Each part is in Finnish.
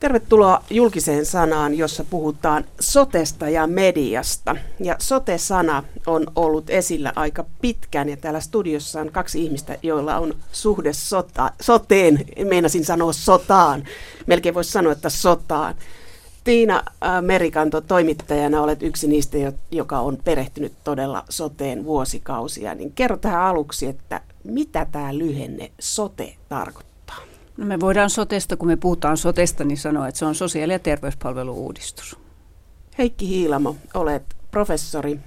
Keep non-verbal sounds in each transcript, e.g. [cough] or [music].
Tervetuloa julkiseen sanaan, jossa puhutaan sotesta ja mediasta. Ja sote-sana on ollut esillä aika pitkään ja täällä studiossa on kaksi ihmistä, joilla on suhde sota, soteen, meinasin sanoa sotaan, melkein voisi sanoa, että sotaan. Tiina äh, Merikanto, toimittajana olet yksi niistä, joka on perehtynyt todella soteen vuosikausia. Niin kerro tähän aluksi, että mitä tämä lyhenne sote tarkoittaa? No me voidaan sotesta, kun me puhutaan sotesta, niin sanoa, että se on sosiaali- ja terveyspalvelu-uudistus. Heikki Hiilamo, olet professori,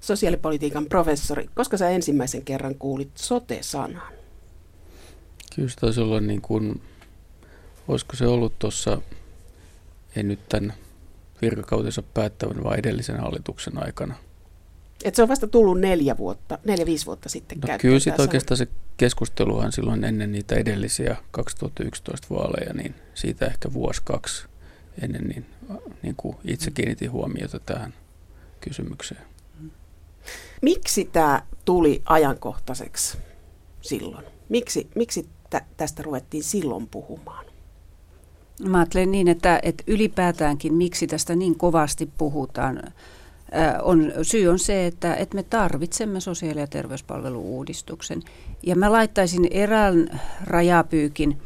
sosiaalipolitiikan professori. Koska sä ensimmäisen kerran kuulit sote-sanan? Kyllä se taisi olla niin kuin, olisiko se ollut tuossa, ei nyt tämän virkakautensa päättävän, vaan edellisen hallituksen aikana – et se on vasta tullut neljä vuotta, neljä-viisi vuotta sitten no, Kyllä sitten oikeastaan se keskusteluhan silloin ennen niitä edellisiä 2011 vaaleja, niin siitä ehkä vuosi kaksi ennen, niin, niin kuin itse kiinnitin huomiota tähän kysymykseen. Miksi tämä tuli ajankohtaiseksi silloin? Miksi, miksi tä, tästä ruvettiin silloin puhumaan? Mä ajattelen niin, että, että ylipäätäänkin miksi tästä niin kovasti puhutaan on, syy on se, että, että me tarvitsemme sosiaali- ja terveyspalvelu-uudistuksen. Ja mä laittaisin erään rajapyykin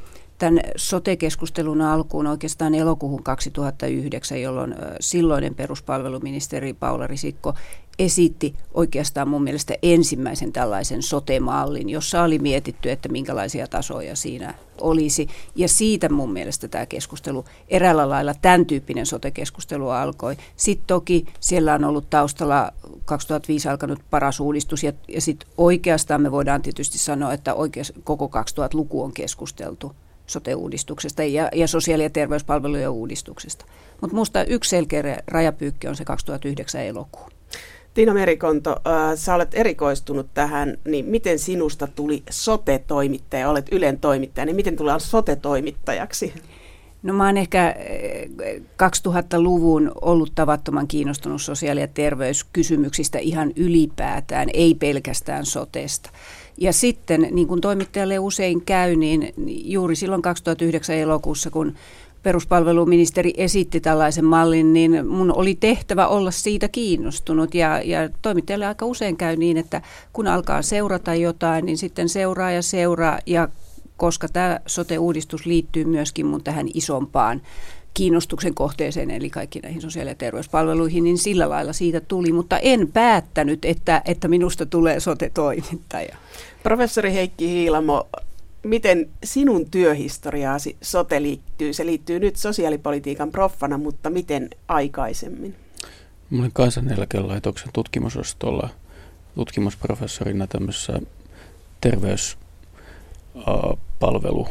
tämän sote-keskustelun alkuun oikeastaan elokuuhun 2009, jolloin silloinen peruspalveluministeri Paula Risikko esitti oikeastaan mun mielestä ensimmäisen tällaisen sote-mallin, jossa oli mietitty, että minkälaisia tasoja siinä olisi. Ja siitä mun mielestä tämä keskustelu, eräällä lailla tämän tyyppinen sote-keskustelu alkoi. Sitten toki siellä on ollut taustalla 2005 alkanut paras uudistus ja, ja sitten oikeastaan me voidaan tietysti sanoa, että oikeas, koko 2000-luku on keskusteltu sote-uudistuksesta ja, ja sosiaali- ja terveyspalvelujen uudistuksesta. Mutta minusta yksi selkeä rajapyykki on se 2009 elokuu. Tiina Merikonto, äh, sä olet erikoistunut tähän, niin miten sinusta tuli sote-toimittaja, olet Ylen toimittaja, niin miten tullaan sote-toimittajaksi? No mä oon ehkä 2000-luvun ollut tavattoman kiinnostunut sosiaali- ja terveyskysymyksistä ihan ylipäätään, ei pelkästään sotesta. Ja sitten, niin kuin toimittajalle usein käy, niin juuri silloin 2009 elokuussa, kun peruspalveluministeri esitti tällaisen mallin, niin mun oli tehtävä olla siitä kiinnostunut. Ja, ja toimittajalle aika usein käy niin, että kun alkaa seurata jotain, niin sitten seuraa ja seuraa. Ja koska tämä sote-uudistus liittyy myöskin mun tähän isompaan kiinnostuksen kohteeseen, eli kaikki näihin sosiaali- ja terveyspalveluihin, niin sillä lailla siitä tuli, mutta en päättänyt, että, että minusta tulee sote-toimittaja. Professori Heikki Hiilamo, miten sinun työhistoriaasi sote liittyy? Se liittyy nyt sosiaalipolitiikan proffana, mutta miten aikaisemmin? Mä olin kansaneläkelaitoksen tutkimusostolla tutkimusprofessorina tämmöisessä terveyspalvelu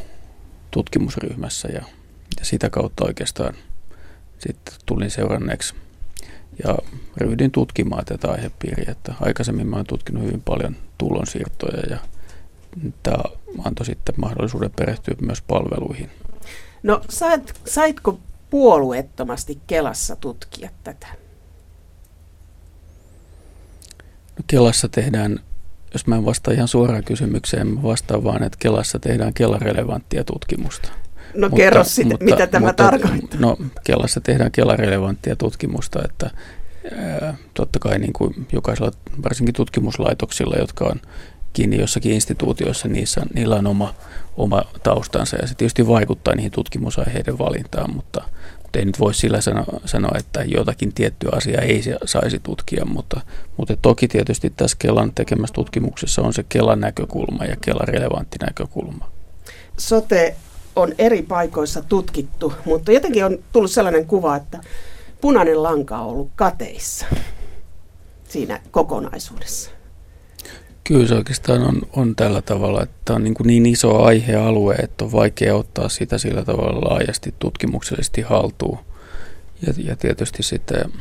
tutkimusryhmässä ja, ja sitä kautta oikeastaan sitten tulin seuranneeksi ja ryhdyin tutkimaan tätä aihepiiriä. Että aikaisemmin mä olen tutkinut hyvin paljon tulonsiirtoja ja tämä antoi sitten mahdollisuuden perehtyä myös palveluihin. No sait, saitko puolueettomasti Kelassa tutkia tätä? No, Kelassa tehdään, jos mä en vastaa ihan suoraan kysymykseen, mä vastaan vaan, että Kelassa tehdään Kela-relevanttia tutkimusta. No mutta, kerro sitten, mutta, mitä tämä mutta, tarkoittaa. No Kelassa tehdään Kela-relevanttia tutkimusta, että ää, totta kai niin kuin jokaisella, varsinkin tutkimuslaitoksilla, jotka on kiinni jossakin instituutioissa, niissä, niillä on oma, oma taustansa ja se tietysti vaikuttaa niihin tutkimusaiheiden valintaan, mutta, mutta ei nyt voi sillä sanoa, sanoa, että jotakin tiettyä asiaa ei saisi tutkia, mutta, mutta toki tietysti tässä Kelan tekemässä tutkimuksessa on se Kelan näkökulma ja Kelan relevantti näkökulma. Sote on eri paikoissa tutkittu, mutta jotenkin on tullut sellainen kuva, että punainen lanka on ollut kateissa siinä kokonaisuudessa. Kyllä se oikeastaan on, on tällä tavalla, että on niin, kuin niin iso aihealue, että on vaikea ottaa sitä sillä tavalla laajasti tutkimuksellisesti haltuun. Ja, ja tietysti sitten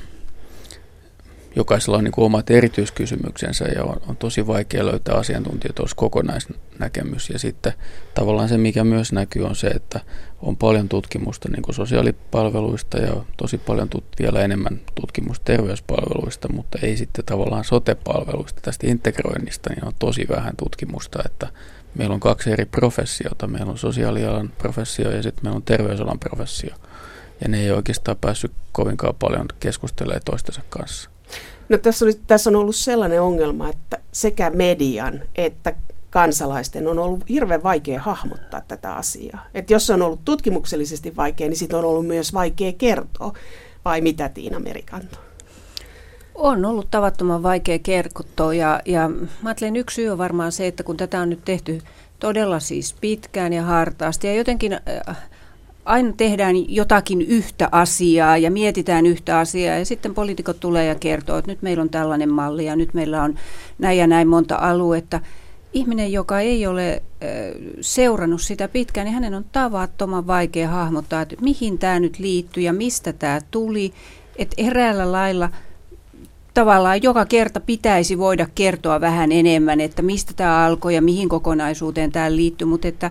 jokaisella on niin kuin omat erityiskysymyksensä ja on, on tosi vaikea löytää asiantuntijoita, olisi kokonaisnäkemys. Ja sitten tavallaan se, mikä myös näkyy, on se, että on paljon tutkimusta niin kuin sosiaalipalveluista ja tosi paljon tut, vielä enemmän tutkimusta terveyspalveluista, mutta ei sitten tavallaan sote-palveluista. Tästä integroinnista niin on tosi vähän tutkimusta, että meillä on kaksi eri professiota. Meillä on sosiaalialan professio ja sitten meillä on terveysalan professio. Ja ne ei oikeastaan päässyt kovinkaan paljon keskustelemaan toistensa kanssa. No tässä, oli, tässä on ollut sellainen ongelma, että sekä median että kansalaisten on ollut hirveän vaikea hahmottaa tätä asiaa. Et jos se on ollut tutkimuksellisesti vaikea, niin sitten on ollut myös vaikea kertoa. Vai mitä Tiina Merikanto? On ollut tavattoman vaikea kertoa ja, ja mä ajattelen yksi syy on varmaan se, että kun tätä on nyt tehty todella siis pitkään ja hartaasti ja jotenkin äh, aina tehdään jotakin yhtä asiaa ja mietitään yhtä asiaa ja sitten poliitikot tulee ja kertoo, että nyt meillä on tällainen malli ja nyt meillä on näin ja näin monta aluetta. Ihminen, joka ei ole seurannut sitä pitkään, niin hänen on tavattoman vaikea hahmottaa, että mihin tämä nyt liittyy ja mistä tämä tuli. Että eräällä lailla tavallaan joka kerta pitäisi voida kertoa vähän enemmän, että mistä tämä alkoi ja mihin kokonaisuuteen tämä liittyy, mutta että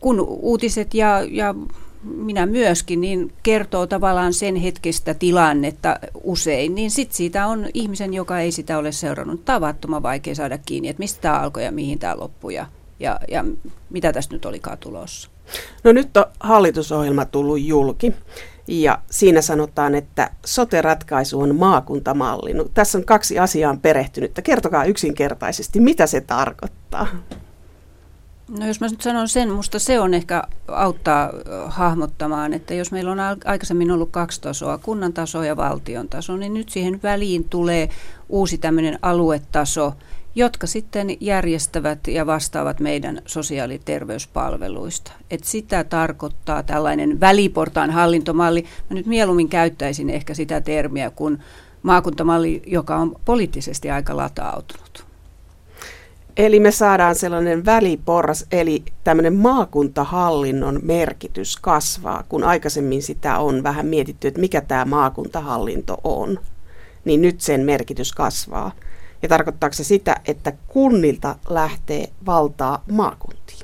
kun uutiset ja, ja minä myöskin, niin kertoo tavallaan sen hetkestä tilannetta usein, niin sitten siitä on ihmisen, joka ei sitä ole seurannut, tavattoman vaikea saada kiinni, että mistä tämä alkoi ja mihin tämä loppui ja, ja, ja mitä tästä nyt olikaan tulossa. No nyt on hallitusohjelma tullut julki ja siinä sanotaan, että sote-ratkaisu on maakuntamalli. No, tässä on kaksi asiaa perehtynyttä. Kertokaa yksinkertaisesti, mitä se tarkoittaa. No jos mä nyt sanon sen, musta se on ehkä auttaa hahmottamaan, että jos meillä on aikaisemmin ollut kaksi tasoa, kunnan taso ja valtion taso, niin nyt siihen väliin tulee uusi tämmöinen aluetaso, jotka sitten järjestävät ja vastaavat meidän sosiaali- ja terveyspalveluista. Et sitä tarkoittaa tällainen väliportaan hallintomalli. Mä nyt mieluummin käyttäisin ehkä sitä termiä kuin maakuntamalli, joka on poliittisesti aika latautunut. Eli me saadaan sellainen väliporras, eli tämmöinen maakuntahallinnon merkitys kasvaa, kun aikaisemmin sitä on vähän mietitty, että mikä tämä maakuntahallinto on. Niin nyt sen merkitys kasvaa. Ja tarkoittaako se sitä, että kunnilta lähtee valtaa maakuntiin?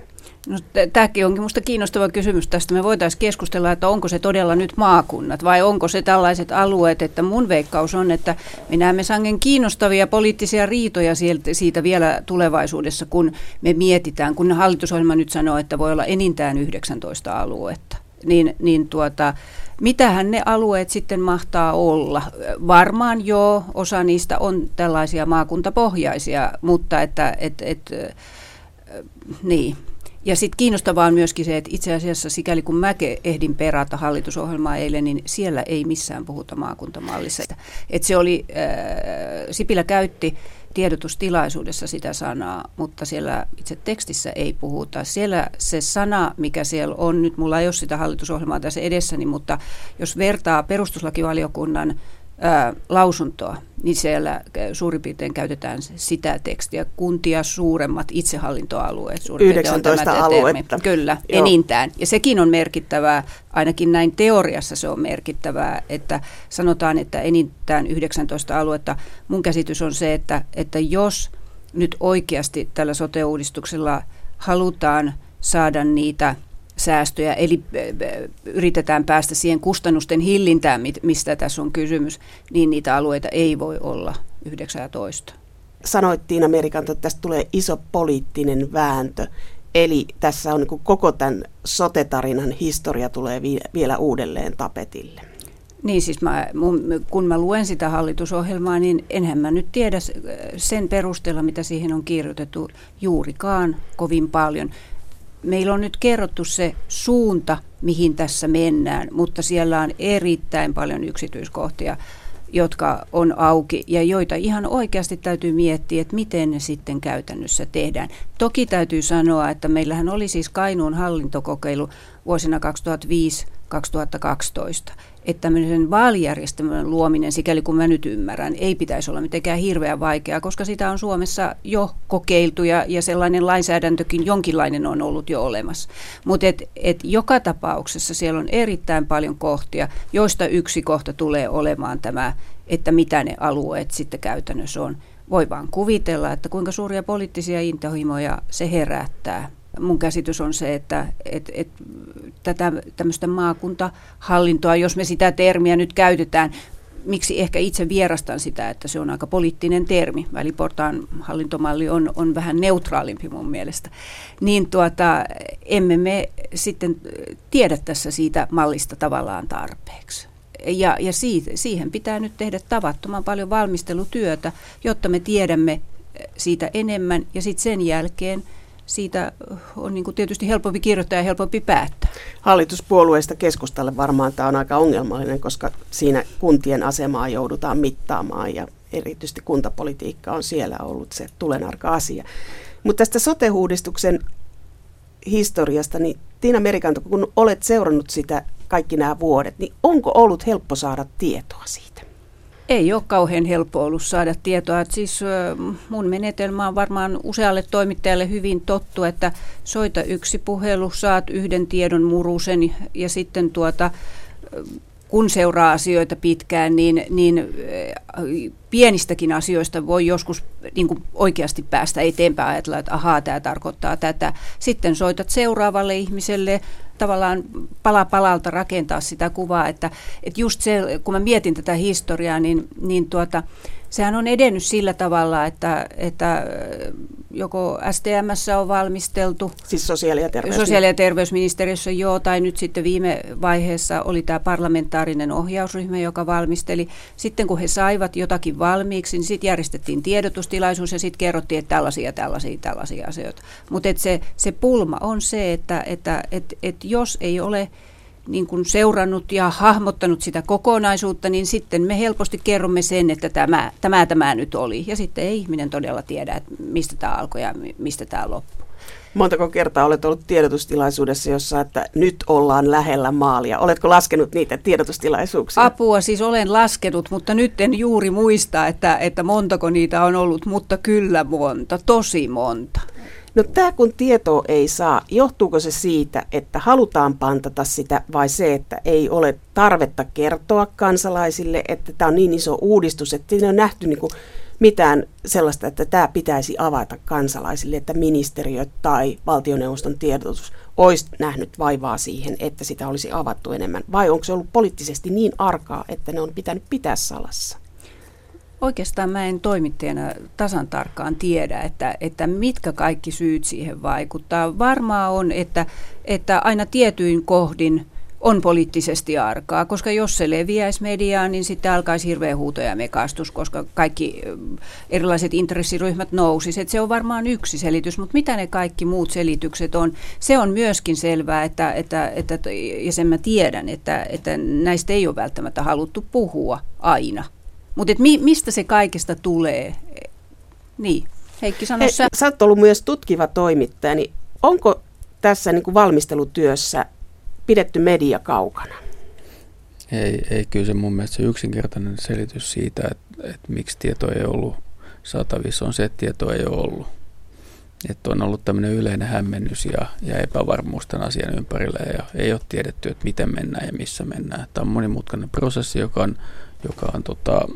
No, tämäkin onkin minusta kiinnostava kysymys tästä. Me voitaisiin keskustella, että onko se todella nyt maakunnat vai onko se tällaiset alueet, että mun veikkaus on, että me näemme sangen kiinnostavia poliittisia riitoja siitä vielä tulevaisuudessa, kun me mietitään, kun hallitusohjelma nyt sanoo, että voi olla enintään 19 aluetta. Niin, niin tuota, mitähän ne alueet sitten mahtaa olla? Varmaan jo osa niistä on tällaisia maakuntapohjaisia, mutta että et, et, niin, ja sitten kiinnostavaa on myöskin se, että itse asiassa sikäli kun mä ehdin perata hallitusohjelmaa eilen, niin siellä ei missään puhuta maakuntamallissa. Että se oli, äh, Sipilä käytti tiedotustilaisuudessa sitä sanaa, mutta siellä itse tekstissä ei puhuta. Siellä se sana, mikä siellä on, nyt mulla ei ole sitä hallitusohjelmaa tässä edessäni, mutta jos vertaa perustuslakivaliokunnan ää, lausuntoa, niin siellä suurin piirtein käytetään sitä tekstiä. Kuntia suuremmat itsehallintoalueet. Suurin 19 on aluetta. Termi. Kyllä, Joo. enintään. Ja sekin on merkittävää, ainakin näin teoriassa se on merkittävää, että sanotaan, että enintään 19 aluetta. Mun käsitys on se, että, että jos nyt oikeasti tällä sote-uudistuksella halutaan saada niitä – säästöjä, eli yritetään päästä siihen kustannusten hillintään, mistä tässä on kysymys, niin niitä alueita ei voi olla 19. Sanoit Tiina Merikanto, että tästä tulee iso poliittinen vääntö, eli tässä on niin koko tämän sotetarinan historia tulee vielä uudelleen tapetille. Niin siis mä, kun mä luen sitä hallitusohjelmaa, niin enhän mä nyt tiedä sen perusteella, mitä siihen on kirjoitettu juurikaan kovin paljon meillä on nyt kerrottu se suunta, mihin tässä mennään, mutta siellä on erittäin paljon yksityiskohtia, jotka on auki ja joita ihan oikeasti täytyy miettiä, että miten ne sitten käytännössä tehdään. Toki täytyy sanoa, että meillähän oli siis Kainuun hallintokokeilu vuosina 2005 2012, että tämmöisen vaalijärjestelmän luominen, sikäli kun mä nyt ymmärrän, ei pitäisi olla mitenkään hirveän vaikeaa, koska sitä on Suomessa jo kokeiltu ja, ja sellainen lainsäädäntökin jonkinlainen on ollut jo olemassa. Mutta et, et joka tapauksessa siellä on erittäin paljon kohtia, joista yksi kohta tulee olemaan tämä, että mitä ne alueet sitten käytännössä on. Voi vaan kuvitella, että kuinka suuria poliittisia intohimoja se herättää mun käsitys on se, että et, et, tätä tämmöistä maakuntahallintoa, jos me sitä termiä nyt käytetään, miksi ehkä itse vierastan sitä, että se on aika poliittinen termi. Väliportaan hallintomalli on, on vähän neutraalimpi mun mielestä. Niin tuota, emme me sitten tiedä tässä siitä mallista tavallaan tarpeeksi. Ja, ja siitä, siihen pitää nyt tehdä tavattoman paljon valmistelutyötä, jotta me tiedämme siitä enemmän ja sitten sen jälkeen – siitä on niin kuin tietysti helpompi kirjoittaa ja helpompi päättää. Hallituspuolueista keskustalle varmaan tämä on aika ongelmallinen, koska siinä kuntien asemaa joudutaan mittaamaan ja erityisesti kuntapolitiikka on siellä ollut se tulenarka asia. Mutta tästä sote-uudistuksen historiasta, niin Tiina Merikanto, kun olet seurannut sitä kaikki nämä vuodet, niin onko ollut helppo saada tietoa siitä? Ei ole kauhean helppo ollut saada tietoa. Että siis mun menetelmä on varmaan usealle toimittajalle hyvin tottu, että soita yksi puhelu, saat yhden tiedon murusen ja sitten tuota, kun seuraa asioita pitkään, niin, niin pienistäkin asioista voi joskus niin kuin oikeasti päästä eteenpäin ajatella, että ahaa, tämä tarkoittaa tätä. Sitten soitat seuraavalle ihmiselle, tavallaan pala palalta rakentaa sitä kuvaa, että, että just se, kun mä mietin tätä historiaa, niin, niin tuota, sehän on edennyt sillä tavalla, että, että joko STMssä on valmisteltu. Siis sosiaali- ja, terveys. sosiaali- ja terveysministeriössä joo, tai nyt sitten viime vaiheessa oli tämä parlamentaarinen ohjausryhmä, joka valmisteli. Sitten kun he saivat jotakin valmiiksi, niin sitten järjestettiin tiedotustilaisuus ja sitten kerrottiin, että tällaisia, tällaisia, tällaisia asioita. Mutta se, se pulma on se, että, että et, et jos ei ole niin kuin seurannut ja hahmottanut sitä kokonaisuutta, niin sitten me helposti kerromme sen, että tämä, tämä, tämä nyt oli. Ja sitten ei ihminen todella tiedä, että mistä tämä alkoi ja mistä tämä loppui. Montako kertaa olet ollut tiedotustilaisuudessa, jossa että nyt ollaan lähellä maalia? Oletko laskenut niitä tiedotustilaisuuksia? Apua siis olen laskenut, mutta nyt en juuri muista, että, että montako niitä on ollut, mutta kyllä monta, tosi monta. No tämä kun tietoa ei saa, johtuuko se siitä, että halutaan pantata sitä vai se, että ei ole tarvetta kertoa kansalaisille, että tämä on niin iso uudistus, että siinä on nähty niin kuin mitään sellaista, että tämä pitäisi avata kansalaisille, että ministeriö tai valtioneuvoston tiedotus olisi nähnyt vaivaa siihen, että sitä olisi avattu enemmän? Vai onko se ollut poliittisesti niin arkaa, että ne on pitänyt pitää salassa? Oikeastaan mä en toimittajana tasan tarkkaan tiedä, että, että mitkä kaikki syyt siihen vaikuttaa. Varmaa on, että, että aina tietyin kohdin on poliittisesti arkaa, koska jos se leviäisi mediaan, niin sitten alkaisi hirveä huuto ja mekastus, koska kaikki erilaiset intressiryhmät nousisivat. Se on varmaan yksi selitys, mutta mitä ne kaikki muut selitykset on, se on myöskin selvää, että, että, että ja sen mä tiedän, että, että näistä ei ole välttämättä haluttu puhua aina. Mutta mi, mistä se kaikesta tulee? Niin, Heikki sano sä. Sä oot ollut myös tutkiva toimittaja, niin onko tässä niin kuin valmistelutyössä pidetty media kaukana? Ei, ei kyllä se mun mielestä se yksinkertainen selitys siitä, että, että miksi tieto ei ollut saatavissa, on se, että tieto ei ole ollut. Että on ollut tämmöinen yleinen hämmennys ja, ja epävarmuus tämän asian ympärillä ja ei ole tiedetty, että miten mennään ja missä mennään. Tämä on monimutkainen prosessi, joka on joka on tota,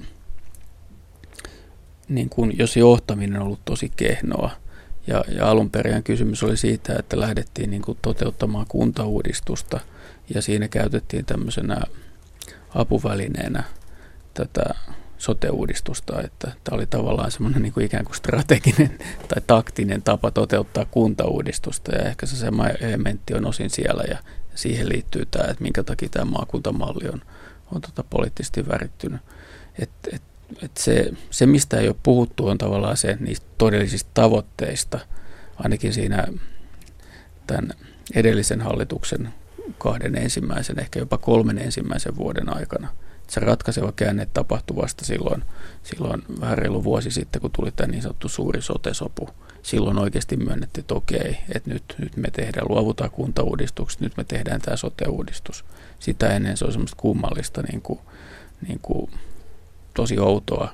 niin kuin, jos johtaminen on ollut tosi kehnoa. Ja, ja alun perin kysymys oli siitä, että lähdettiin niin kuin toteuttamaan kuntauudistusta ja siinä käytettiin tämmöisenä apuvälineenä tätä sote-uudistusta, että tämä oli tavallaan semmoinen niin kuin ikään kuin strateginen tai taktinen tapa toteuttaa kuntauudistusta ja ehkä se sama elementti on osin siellä ja siihen liittyy tämä, että minkä takia tämä maakuntamalli on, on tota poliittisesti värittynyt. Et, et, et se, se, mistä ei ole puhuttu, on tavallaan se niistä todellisista tavoitteista, ainakin siinä tämän edellisen hallituksen kahden ensimmäisen, ehkä jopa kolmen ensimmäisen vuoden aikana. Se ratkaiseva käänne tapahtui vasta silloin, silloin vähän reilu vuosi sitten, kun tuli tämä niin sanottu suuri sotesopu. Silloin oikeasti myönnettiin, että okei, että nyt, nyt me tehdään, luovutaan kuntauudistukset, nyt me tehdään tämä sote-uudistus. Sitä ennen se on semmoista kummallista, niin kuin, niin kuin, tosi outoa,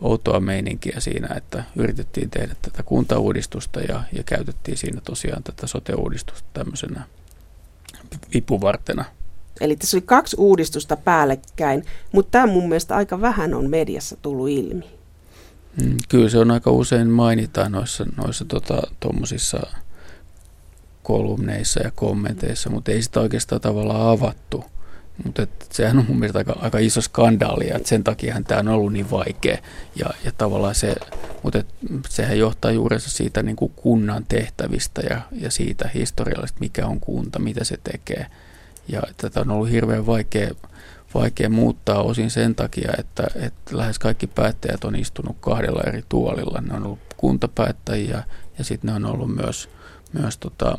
outoa meininkiä siinä, että yritettiin tehdä tätä kuntauudistusta ja, ja käytettiin siinä tosiaan tätä sote-uudistusta tämmöisenä vipuvartena. Eli tässä oli kaksi uudistusta päällekkäin, mutta tämä mun mielestä aika vähän on mediassa tullut ilmi. Mm, kyllä se on aika usein mainitaan noissa, noissa tota, kolumneissa ja kommenteissa, mutta ei sitä oikeastaan tavallaan avattu. Mutta sehän on mun mielestä aika, aika iso skandaali, että sen takia tämä on ollut niin vaikea. Ja, ja tavallaan se, mutta et, sehän johtaa juurensa siitä niin kuin kunnan tehtävistä ja, ja siitä historiallista, mikä on kunta, mitä se tekee. Ja tätä on ollut hirveän vaikea, vaikea muuttaa osin sen takia, että, että lähes kaikki päättäjät on istunut kahdella eri tuolilla. Ne on ollut kuntapäättäjiä ja sitten ne on ollut myös, myös tota,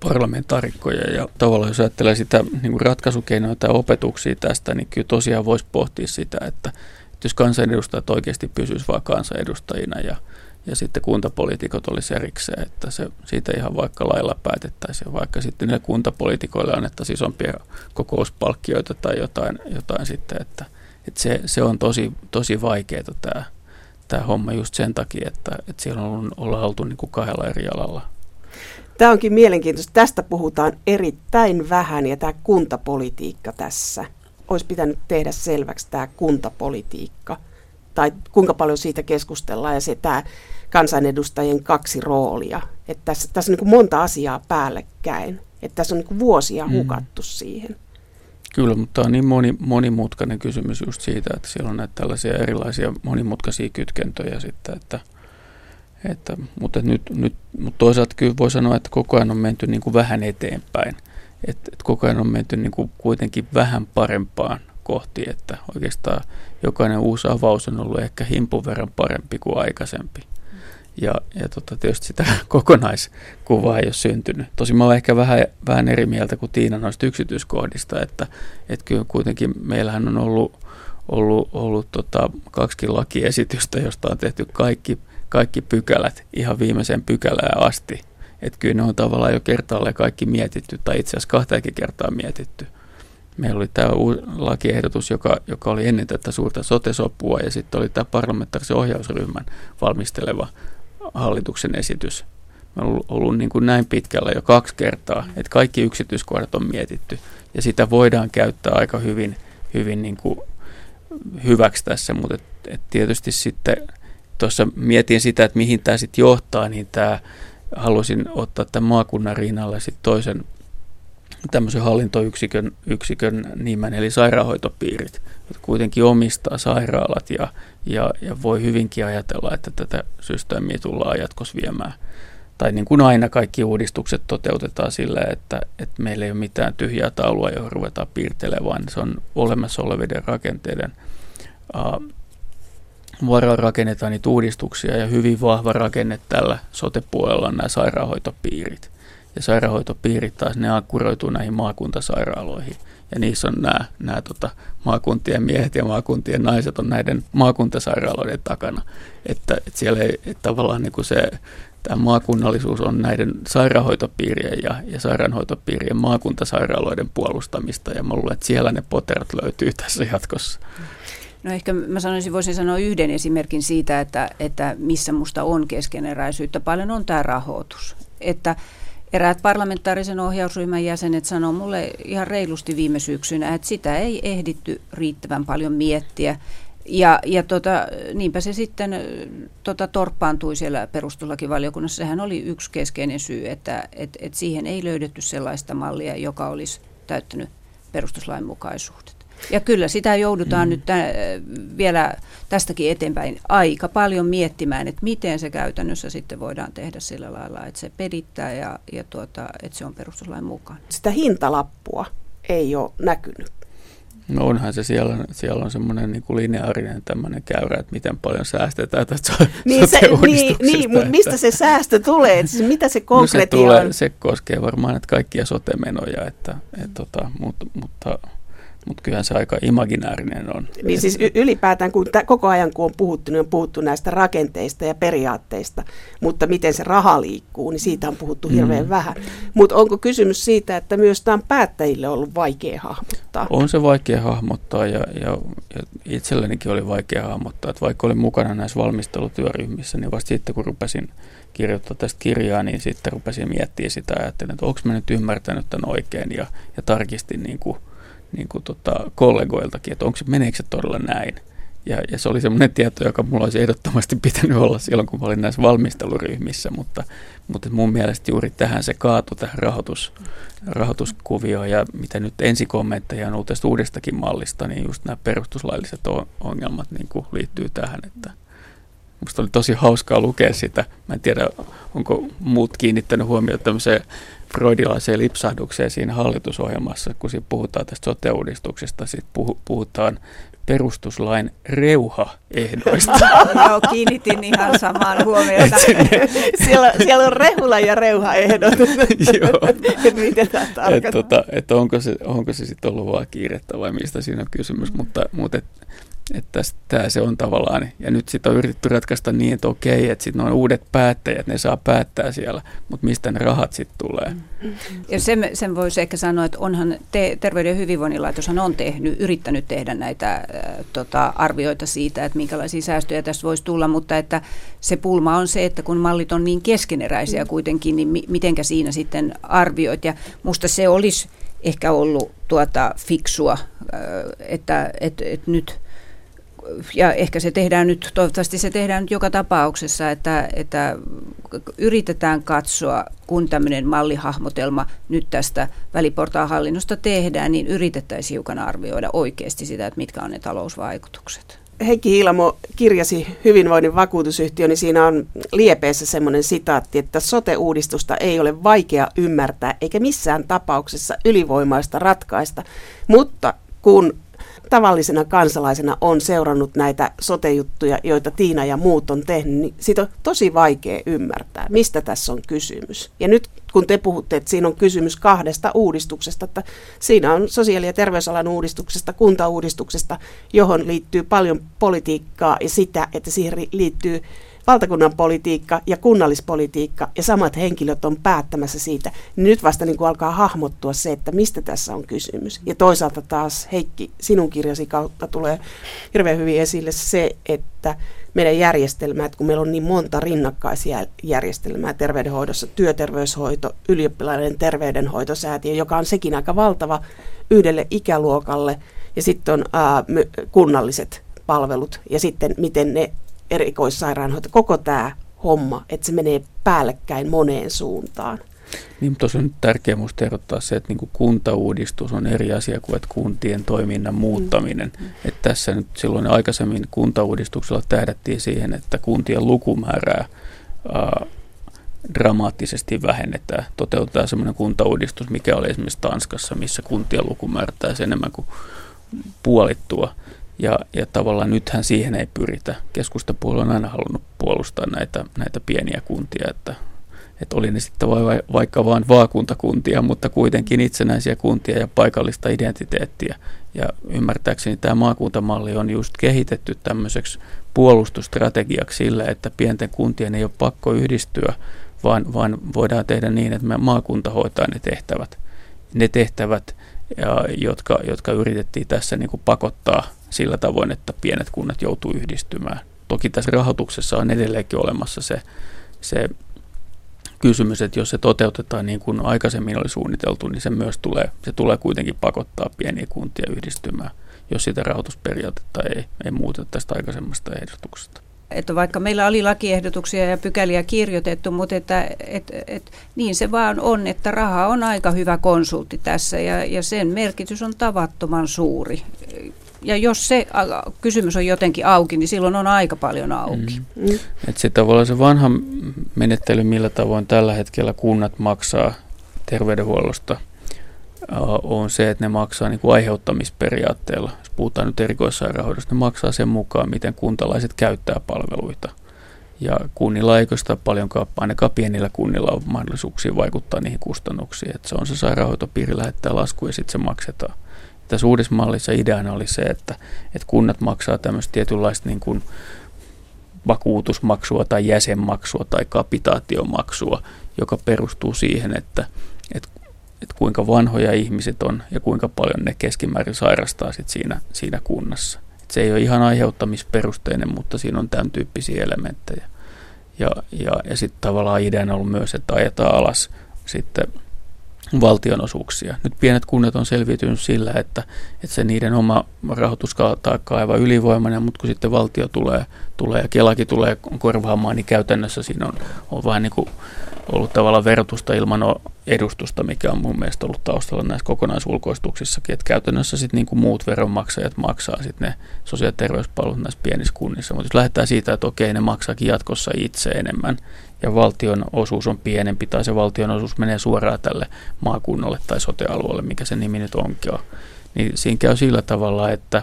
parlamentaarikkoja. Ja tavallaan jos ajattelee sitä niin kuin ratkaisukeinoja tai opetuksia tästä, niin kyllä tosiaan voisi pohtia sitä, että, että jos kansanedustajat oikeasti pysyisivät vain kansanedustajina ja, ja sitten kuntapoliitikot olisi erikseen, että se siitä ihan vaikka lailla päätettäisiin, vaikka sitten niille kuntapoliitikoille annettaisiin isompia kokouspalkkioita tai jotain, jotain sitten, että, että se, se on tosi, tosi vaikeaa tämä, tämä homma just sen takia, että, että siellä on, ollaan oltu niin kuin kahdella eri alalla. Tämä onkin mielenkiintoista. Tästä puhutaan erittäin vähän ja tämä kuntapolitiikka tässä. Olisi pitänyt tehdä selväksi tämä kuntapolitiikka tai kuinka paljon siitä keskustellaan ja se tämä kansanedustajien kaksi roolia. Että tässä, tässä on niin kuin monta asiaa päällekkäin. Että tässä on niin kuin vuosia mm. hukattu mm. siihen. Kyllä, mutta tämä on niin moni, monimutkainen kysymys just siitä, että siellä on näitä tällaisia erilaisia monimutkaisia kytkentöjä sitten, että, että mutta, nyt, nyt, mutta toisaalta kyllä voi sanoa, että koko ajan on menty niin kuin vähän eteenpäin. Että, että koko ajan on menty niin kuin kuitenkin vähän parempaan kohti, että oikeastaan jokainen uusi avaus on ollut ehkä himpun verran parempi kuin aikaisempi. Ja, ja tota, tietysti sitä [laughs] kokonaiskuvaa ei ole syntynyt. Tosi mä olen ehkä vähän, vähän eri mieltä kuin Tiina noista yksityiskohdista, että, että kyllä kuitenkin meillähän on ollut, ollut, ollut tota, kaksi lakiesitystä, josta on tehty kaikki, kaikki pykälät ihan viimeiseen pykälään asti. Että kyllä ne on tavallaan jo kertaalleen kaikki mietitty, tai itse asiassa kahteenkin kertaa mietitty. Meillä oli tämä lakiehdotus, joka, joka oli ennen tätä suurta sotesopua, ja sitten oli tämä parlamentaarisen ohjausryhmän valmisteleva hallituksen esitys. Me on ollut, niin kuin näin pitkällä jo kaksi kertaa, että kaikki yksityiskohdat on mietitty, ja sitä voidaan käyttää aika hyvin, hyvin niin kuin hyväksi tässä, mutta et, et tietysti sitten tuossa mietin sitä, että mihin tämä sitten johtaa, niin tämä halusin ottaa tämän maakunnan rinnalle sitten toisen tämmöisen hallintoyksikön yksikön nimen, eli sairaanhoitopiirit, jotka kuitenkin omistaa sairaalat ja, ja, ja voi hyvinkin ajatella, että tätä systeemiä tullaan jatkossa viemään. Tai niin kuin aina kaikki uudistukset toteutetaan sillä, että, että meillä ei ole mitään tyhjää taulua, johon ruvetaan piirtelemään, vaan se on olemassa olevien rakenteiden uh, varaan rakennetaan niitä uudistuksia ja hyvin vahva rakenne tällä sotepuolella on nämä sairaanhoitopiirit ja sairaanhoitopiirit taas ne ankkuroituu näihin maakuntasairaaloihin. Ja niissä on nämä, nämä tota, maakuntien miehet ja maakuntien naiset on näiden maakuntasairaaloiden takana. Että, että siellä ei että tavallaan niin kuin se, tämä maakunnallisuus on näiden sairaanhoitopiirien ja, ja sairaanhoitopiirien maakuntasairaaloiden puolustamista. Ja mä luulen, että siellä ne poterat löytyy tässä jatkossa. No ehkä mä sanoisin, voisin sanoa yhden esimerkin siitä, että, että missä musta on keskeneräisyyttä. Paljon on tämä rahoitus. Että Eräät parlamentaarisen ohjausryhmän jäsenet sanoo mulle ihan reilusti viime syksynä, että sitä ei ehditty riittävän paljon miettiä. Ja, ja tota, niinpä se sitten tota, torppaantui siellä perustuslakivaliokunnassa. Sehän oli yksi keskeinen syy, että et, et siihen ei löydetty sellaista mallia, joka olisi täyttänyt perustuslain mukaisuudet. Ja kyllä sitä joudutaan mm. nyt tä, vielä tästäkin eteenpäin aika paljon miettimään, että miten se käytännössä sitten voidaan tehdä sillä lailla, että se pedittää ja, ja tuota, että se on perustuslain mukaan. Sitä hintalappua ei ole näkynyt. No onhan se siellä, siellä on semmoinen niin lineaarinen tämmöinen käyrä, että miten paljon säästetään tästä niin, se, niin, niin, mutta mistä se säästö tulee? Siis mitä se konkreettia no se, tulee, on? se koskee varmaan että kaikkia sote-menoja, että, et, tota, mutta, mutta mutta kyllähän se aika imaginäärinen on. Niin siis ylipäätään, kun t- koko ajan kun on puhuttu, niin on puhuttu näistä rakenteista ja periaatteista, mutta miten se raha liikkuu, niin siitä on puhuttu hirveän mm. vähän. Mutta onko kysymys siitä, että myös tämä on päättäjille ollut vaikea hahmottaa? On se vaikea hahmottaa ja, ja, ja itsellenikin oli vaikea hahmottaa, että vaikka olin mukana näissä valmistelutyöryhmissä, niin vasta sitten kun rupesin kirjoittaa tästä kirjaa, niin sitten rupesin miettimään sitä ja ajattelin, että onko mä nyt ymmärtänyt tämän oikein ja, ja tarkistin niin kuin niin kuin tota, kollegoiltakin, että onko, meneekö se todella näin. Ja, ja se oli semmoinen tieto, joka mulla olisi ehdottomasti [laughs] pitänyt olla silloin, kun mä olin näissä valmisteluryhmissä, mutta, mutta mun mielestä juuri tähän se kaatu tähän rahoitus, rahoituskuvioon ja mitä nyt ensikommentteja on ollut uudestakin mallista, niin just nämä perustuslailliset ongelmat niin kuin liittyy tähän, että Musta oli tosi hauskaa lukea sitä. Mä en tiedä, onko muut kiinnittänyt huomiota tämmöiseen freudilaiseen lipsahdukseen siinä hallitusohjelmassa, kun siinä puhutaan tästä sote-uudistuksesta, sitten puhutaan perustuslain reuhaehdoista. [laughs] Joo, kiinnitin ihan samaan huomiota. siellä, siellä on rehula ja reuhaehdot. [laughs] Joo. Miten tämä tarkoittaa? Et, tota, et onko se, onko se sitten ollut vaan kiirettä vai mistä siinä on kysymys, mutta, mutta et, että tämä se on tavallaan, ja nyt sitten on yritetty ratkaista niin, että okei, että sitten on uudet päättäjät, ne saa päättää siellä, mutta mistä ne rahat sitten tulee. Ja sen, sen voisi ehkä sanoa, että onhan te, Terveyden ja hyvinvoinnin laitoshan on tehnyt, yrittänyt tehdä näitä äh, tota, arvioita siitä, että minkälaisia säästöjä tästä voisi tulla, mutta että se pulma on se, että kun mallit on niin keskeneräisiä kuitenkin, niin mi, mitenkä siinä sitten arvioit, ja musta se olisi ehkä ollut tuota fiksua, että et, et nyt ja ehkä se tehdään nyt, toivottavasti se tehdään nyt joka tapauksessa, että, että yritetään katsoa, kun tämmöinen mallihahmotelma nyt tästä väliportaan hallinnosta tehdään, niin yritettäisiin hiukan arvioida oikeasti sitä, että mitkä on ne talousvaikutukset. Heikki Hiilamo kirjasi hyvinvoinnin vakuutusyhtiö, niin siinä on liepeessä semmoinen sitaatti, että sote-uudistusta ei ole vaikea ymmärtää eikä missään tapauksessa ylivoimaista ratkaista, mutta kun tavallisena kansalaisena on seurannut näitä sotejuttuja, joita Tiina ja muut on tehnyt, niin siitä on tosi vaikea ymmärtää, mistä tässä on kysymys. Ja nyt kun te puhutte, että siinä on kysymys kahdesta uudistuksesta, että siinä on sosiaali- ja terveysalan uudistuksesta, kuntauudistuksesta, johon liittyy paljon politiikkaa ja sitä, että siihen liittyy valtakunnan politiikka ja kunnallispolitiikka ja samat henkilöt on päättämässä siitä, nyt vasta niin kuin alkaa hahmottua se, että mistä tässä on kysymys. Ja toisaalta taas Heikki, sinun kirjasi kautta tulee hirveän hyvin esille se, että meidän järjestelmä, että kun meillä on niin monta rinnakkaisia järjestelmää terveydenhoidossa, työterveyshoito, ylioppilaiden terveydenhoitosäätiö, joka on sekin aika valtava yhdelle ikäluokalle, ja sitten on ää, kunnalliset palvelut, ja sitten miten ne erikoissairaanhoito, koko tämä homma, että se menee päällekkäin moneen suuntaan. Niin, mutta on nyt tärkeää minusta erottaa se, että niin kuin kuntauudistus on eri asia kuin että kuntien toiminnan muuttaminen. Mm. Että tässä nyt silloin aikaisemmin kuntauudistuksella tähdättiin siihen, että kuntien lukumäärää ää, dramaattisesti vähennetään. Toteutetaan sellainen kuntauudistus, mikä oli esimerkiksi Tanskassa, missä kuntien lukumäärä enemmän kuin puolittua. Ja, ja tavallaan nythän siihen ei pyritä. Keskustapuolue on aina halunnut puolustaa näitä, näitä pieniä kuntia, että, että oli ne sitten vaikka vain vaakuntakuntia, mutta kuitenkin itsenäisiä kuntia ja paikallista identiteettiä. Ja ymmärtääkseni tämä maakuntamalli on just kehitetty tämmöiseksi puolustusstrategiaksi sille, että pienten kuntien ei ole pakko yhdistyä, vaan, vaan voidaan tehdä niin, että me maakunta hoitaa ne tehtävät. Ne tehtävät, ja, jotka, jotka yritettiin tässä niin kuin pakottaa sillä tavoin, että pienet kunnat joutuu yhdistymään. Toki tässä rahoituksessa on edelleenkin olemassa se, se kysymys, että jos se toteutetaan niin kuin aikaisemmin oli suunniteltu, niin se myös tulee, se tulee kuitenkin pakottaa pieniä kuntia yhdistymään, jos sitä rahoitusperiaatetta ei, ei muuteta tästä aikaisemmasta ehdotuksesta että vaikka meillä oli lakiehdotuksia ja pykäliä kirjoitettu, mutta että, et, et, niin se vaan on, että raha on aika hyvä konsultti tässä ja, ja sen merkitys on tavattoman suuri. Ja jos se kysymys on jotenkin auki, niin silloin on aika paljon auki. Mm. Mm. Et se tavallaan se vanha menettely, millä tavoin tällä hetkellä kunnat maksaa terveydenhuollosta – on se, että ne maksaa niin kuin aiheuttamisperiaatteella. Jos puhutaan nyt erikoissairaanhoidosta, ne maksaa sen mukaan, miten kuntalaiset käyttää palveluita. Ja kunnilla ei sitä paljonkaan, ainakaan pienillä kunnilla on mahdollisuuksia vaikuttaa niihin kustannuksiin. Että se on se sairaanhoitopiiri lähettää lasku ja sitten se maksetaan. Tässä uudessa mallissa ideana oli se, että, että kunnat maksaa tämmöistä tietynlaista niin kuin vakuutusmaksua tai jäsenmaksua tai kapitaatiomaksua, joka perustuu siihen, että, että, että kuinka vanhoja ihmiset on ja kuinka paljon ne keskimäärin sairastaa sit siinä, siinä kunnassa. Et se ei ole ihan aiheuttamisperusteinen, mutta siinä on tämän tyyppisiä elementtejä. Ja, ja, ja sitten tavallaan ideana on ollut myös, että ajetaan alas sitten valtionosuuksia. Nyt pienet kunnat on selviytynyt sillä, että, että se niiden oma rahoitustaakka on aivan ylivoimainen, mutta kun sitten valtio tulee, tulee ja Kelakin tulee korvaamaan, niin käytännössä siinä on, on vähän niin kuin ollut tavallaan verotusta ilman edustusta, mikä on mun mielestä ollut taustalla näissä kokonaisulkoistuksissakin, että käytännössä sitten niin kuin muut veronmaksajat maksaa sitten ne sosiaali- ja terveyspalvelut näissä pienissä kunnissa, mutta jos lähdetään siitä, että okei, ne maksaakin jatkossa itse enemmän, ja valtion osuus on pienempi tai se valtion osuus menee suoraan tälle maakunnalle tai sotealueelle, mikä se nimi nyt onkin. Niin siinä käy sillä tavalla, että,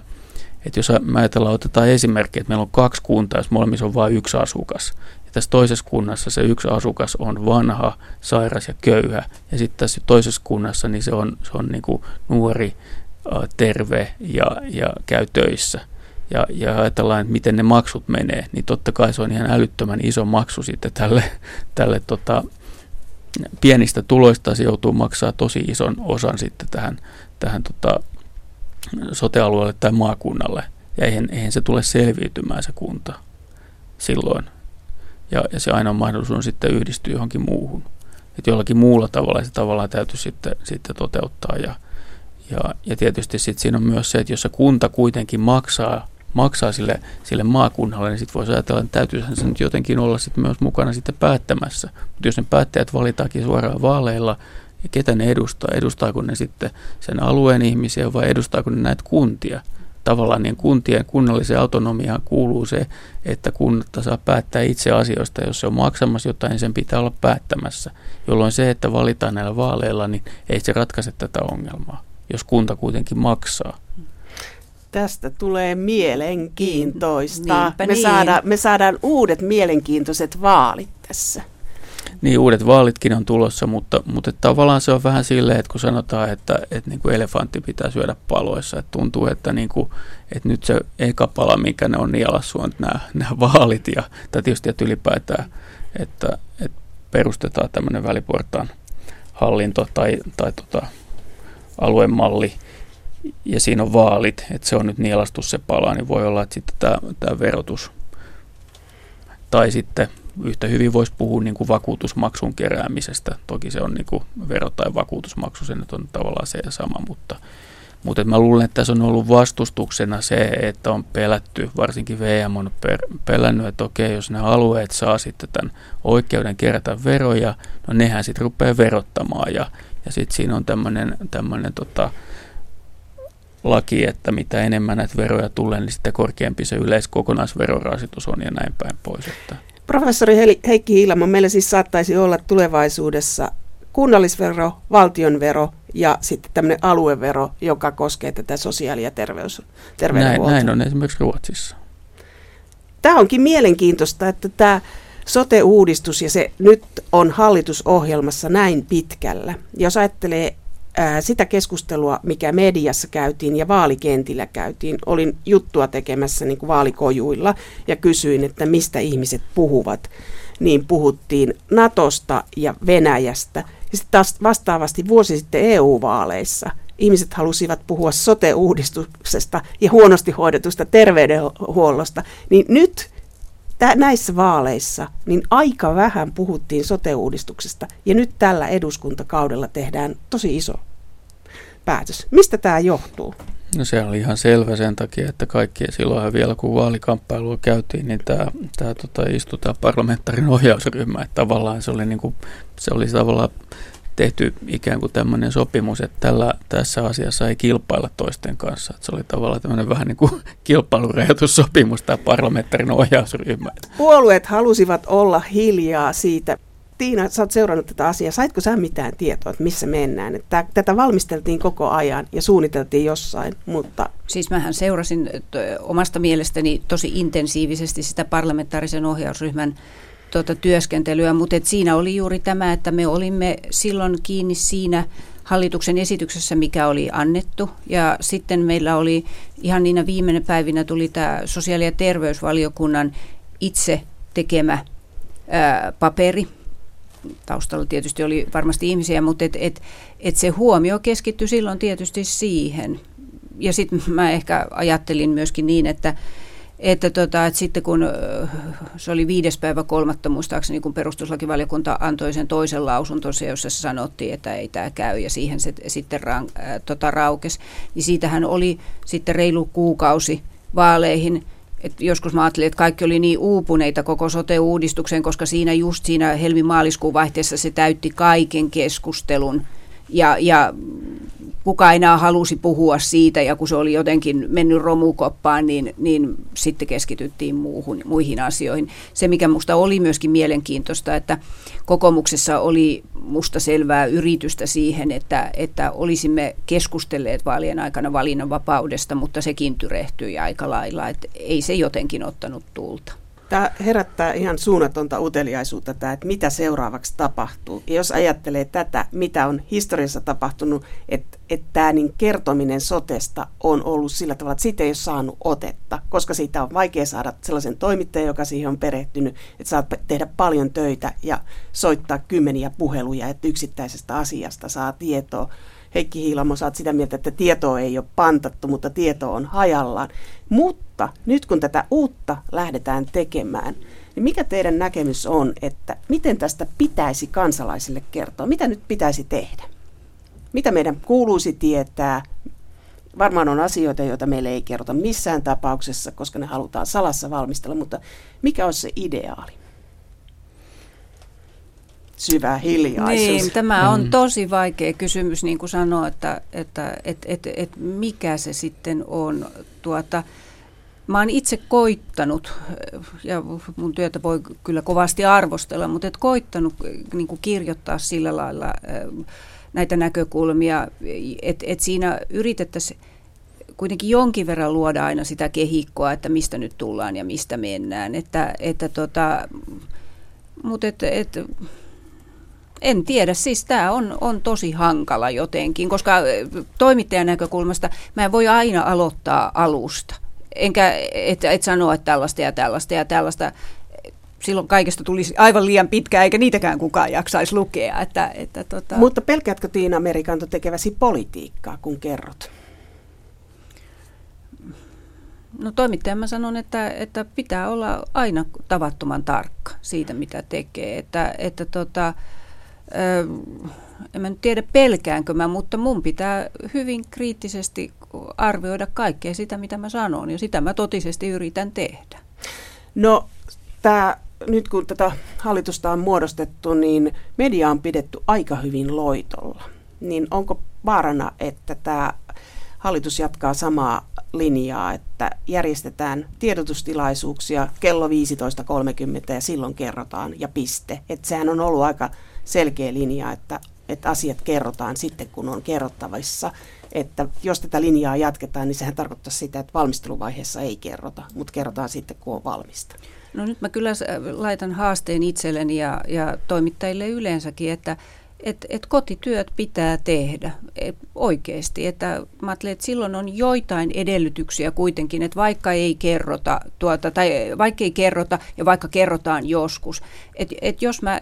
että jos me ajatellaan, otetaan esimerkki, että meillä on kaksi kuntaa, jos molemmissa on vain yksi asukas. Tässä toisessa kunnassa se yksi asukas on vanha, sairas ja köyhä. Ja sitten tässä toisessa kunnassa niin se on, se on niin kuin nuori, terve ja, ja käy töissä – ja, ja ajatellaan, että miten ne maksut menee, niin totta kai se on ihan älyttömän iso maksu sitten tälle, tälle tota, pienistä tuloista se joutuu maksaa tosi ison osan sitten tähän, tähän tota, sotealueelle tai maakunnalle. Ja eihän, eihän se tule selviytymään se kunta silloin. Ja, ja se mahdollisuus on sitten yhdistyä johonkin muuhun. Että jollakin muulla tavalla se tavallaan täytyy sitten, sitten toteuttaa. Ja, ja, ja tietysti sitten siinä on myös se, että jos se kunta kuitenkin maksaa maksaa sille, sille maakunnalle, niin sitten voisi ajatella, että täytyyhän se nyt jotenkin olla sitten myös mukana sitten päättämässä. Mutta jos ne päättäjät valitaankin suoraan vaaleilla, ja ketä ne edustaa, edustaako ne sitten sen alueen ihmisiä vai edustaako ne näitä kuntia? Tavallaan niin kuntien kunnalliseen autonomiaan kuuluu se, että kunnat saa päättää itse asioista. Jos se on maksamassa jotain, niin sen pitää olla päättämässä. Jolloin se, että valitaan näillä vaaleilla, niin ei se ratkaise tätä ongelmaa, jos kunta kuitenkin maksaa. Tästä tulee mielenkiintoista. Niinpä me, niin. saadaan, me saadaan uudet mielenkiintoiset vaalit tässä. Niin, uudet vaalitkin on tulossa, mutta, mutta tavallaan se on vähän silleen, että kun sanotaan, että, että niin kuin elefantti pitää syödä paloissa, että tuntuu, että, niin kuin, että nyt se eka pala, mikä ne on nielassu, on nämä, nämä vaalit, ja, tai tietysti että ylipäätään, että, että perustetaan tämmöinen väliportaan hallinto tai, tai tota, aluemalli, ja siinä on vaalit, että se on nyt nielastu se pala, niin voi olla, että sitten tämä, tämä verotus tai sitten yhtä hyvin voisi puhua niin kuin vakuutusmaksun keräämisestä. Toki se on niin kuin vero tai vakuutusmaksu, se nyt on tavallaan se sama, mutta, mutta mä luulen, että tässä on ollut vastustuksena se, että on pelätty, varsinkin VM on pelännyt, että okei, jos ne alueet saa sitten tämän oikeuden kerätä veroja, no nehän sitten rupeaa verottamaan ja, ja sitten siinä on tämmöinen, tota, laki, että mitä enemmän näitä veroja tulee, niin sitten korkeampi se yleiskokonaisverorasitus on ja näin päin pois. Että. Professori Heikki Hiilamo, meillä siis saattaisi olla tulevaisuudessa kunnallisvero, valtionvero ja sitten tämmöinen aluevero, joka koskee tätä sosiaali- ja terveys, terveydenhuoltoa. Näin, näin on esimerkiksi Ruotsissa. Tämä onkin mielenkiintoista, että tämä sote-uudistus ja se nyt on hallitusohjelmassa näin pitkällä. Jos ajattelee sitä keskustelua, mikä mediassa käytiin ja vaalikentillä käytiin, olin juttua tekemässä niin kuin vaalikojuilla ja kysyin, että mistä ihmiset puhuvat, niin puhuttiin Natosta ja Venäjästä. Ja sitten taas vastaavasti vuosi sitten EU-vaaleissa ihmiset halusivat puhua sote-uudistuksesta ja huonosti hoidetusta terveydenhuollosta, niin nyt tä, näissä vaaleissa niin aika vähän puhuttiin sote-uudistuksesta ja nyt tällä eduskuntakaudella tehdään tosi iso päätös. Mistä tämä johtuu? No se oli ihan selvä sen takia, että kaikki silloinhan vielä kun vaalikamppailua käytiin, niin tämä, tämä tota, istui tämä parlamentaarinen ohjausryhmä, että tavallaan se oli, niin kuin, se oli tavallaan tehty ikään kuin tämmöinen sopimus, että tällä, tässä asiassa ei kilpailla toisten kanssa. Että se oli tavallaan tämmöinen vähän niin kuin [laughs] kilpailurajoitussopimus, tämä parlamentaarinen ohjausryhmä. Puolueet halusivat olla hiljaa siitä. Tiina, sä oot seurannut tätä asiaa. Saitko sä mitään tietoa, että missä mennään? Että tätä valmisteltiin koko ajan ja suunniteltiin jossain, mutta... Siis mähän seurasin omasta mielestäni tosi intensiivisesti sitä parlamentaarisen ohjausryhmän tuota työskentelyä, mutta et siinä oli juuri tämä, että me olimme silloin kiinni siinä hallituksen esityksessä, mikä oli annettu. Ja sitten meillä oli ihan niinä viimeinen päivinä tuli tämä sosiaali- ja terveysvaliokunnan itse tekemä ää, paperi. Taustalla tietysti oli varmasti ihmisiä, mutta et, et, et se huomio keskittyi silloin tietysti siihen. Ja sitten mä ehkä ajattelin myöskin niin, että että, tota, että sitten kun se oli viides päivä kolmatta muistaakseni, kun perustuslakivaliokunta antoi sen toisen lausuntonsa, jossa se sanottiin, että ei tämä käy ja siihen se sitten ra, tota, raukesi, niin siitähän oli sitten reilu kuukausi vaaleihin. Et joskus mä ajattelin, että kaikki oli niin uupuneita koko sote-uudistukseen, koska siinä just siinä helmi-maaliskuun vaihteessa se täytti kaiken keskustelun. Ja, ja kuka enää halusi puhua siitä ja kun se oli jotenkin mennyt romukoppaan, niin, niin sitten keskityttiin muuhun, muihin asioihin. Se, mikä minusta oli myöskin mielenkiintoista, että kokoomuksessa oli musta selvää yritystä siihen, että, että olisimme keskustelleet vaalien aikana valinnanvapaudesta, mutta sekin tyrehtyi aika lailla, että ei se jotenkin ottanut tulta. Tämä herättää ihan suunnatonta uteliaisuutta, tämä, että mitä seuraavaksi tapahtuu. Ja jos ajattelee tätä, mitä on historiassa tapahtunut, että, että tämä niin kertominen sotesta on ollut sillä tavalla, että siitä ei ole saanut otetta, koska siitä on vaikea saada sellaisen toimittajan, joka siihen on perehtynyt, että saat tehdä paljon töitä ja soittaa kymmeniä puheluja, että yksittäisestä asiasta saa tietoa. Heikki Hiilamo, saat sitä mieltä, että tietoa ei ole pantattu, mutta tieto on hajallaan. Mutta nyt kun tätä uutta lähdetään tekemään, niin mikä teidän näkemys on, että miten tästä pitäisi kansalaisille kertoa? Mitä nyt pitäisi tehdä? Mitä meidän kuuluisi tietää? Varmaan on asioita, joita meille ei kerrota missään tapauksessa, koska ne halutaan salassa valmistella, mutta mikä on se ideaali? Syvä hiljaisuus. Niin, tämä on mm. tosi vaikea kysymys, niin kuin sanoa, että, että et, et, et mikä se sitten on. Tuota, mä oon itse koittanut, ja mun työtä voi kyllä kovasti arvostella, mutta et koittanut niin kuin kirjoittaa sillä lailla näitä näkökulmia, että et siinä yritettäisiin kuitenkin jonkin verran luoda aina sitä kehikkoa, että mistä nyt tullaan ja mistä mennään. Että, että tota, mutta et, et, en tiedä, siis tämä on, on tosi hankala jotenkin, koska toimittajan näkökulmasta mä en voi aina aloittaa alusta. Enkä et, et sanoa, että tällaista ja tällaista ja tällaista. Silloin kaikesta tulisi aivan liian pitkä, eikä niitäkään kukaan jaksaisi lukea. Että, että tota... Mutta pelkäätkö Tiina Merikanto tekeväsi politiikkaa, kun kerrot? No toimittajan mä sanon, että, että pitää olla aina tavattoman tarkka siitä, mitä tekee. Että, että tota, en mä nyt tiedä pelkäänkö mä, mutta mun pitää hyvin kriittisesti arvioida kaikkea sitä, mitä mä sanon, ja sitä mä totisesti yritän tehdä. No, tämä nyt kun tätä hallitusta on muodostettu, niin media on pidetty aika hyvin loitolla. Niin onko vaarana, että tämä hallitus jatkaa samaa linjaa, että järjestetään tiedotustilaisuuksia kello 15.30 ja silloin kerrotaan ja piste. Että sehän on ollut aika selkeä linja, että, että asiat kerrotaan sitten, kun on kerrottavissa. Että jos tätä linjaa jatketaan, niin sehän tarkoittaa sitä, että valmisteluvaiheessa ei kerrota, mutta kerrotaan sitten, kun on valmista. No nyt mä kyllä laitan haasteen itselleni ja, ja toimittajille yleensäkin, että et, et kotityöt pitää tehdä et oikeasti. Että mä ajattelen, että silloin on joitain edellytyksiä kuitenkin, että vaikka ei kerrota, tuota, tai vaikka ei kerrota ja vaikka kerrotaan joskus, että et jos mä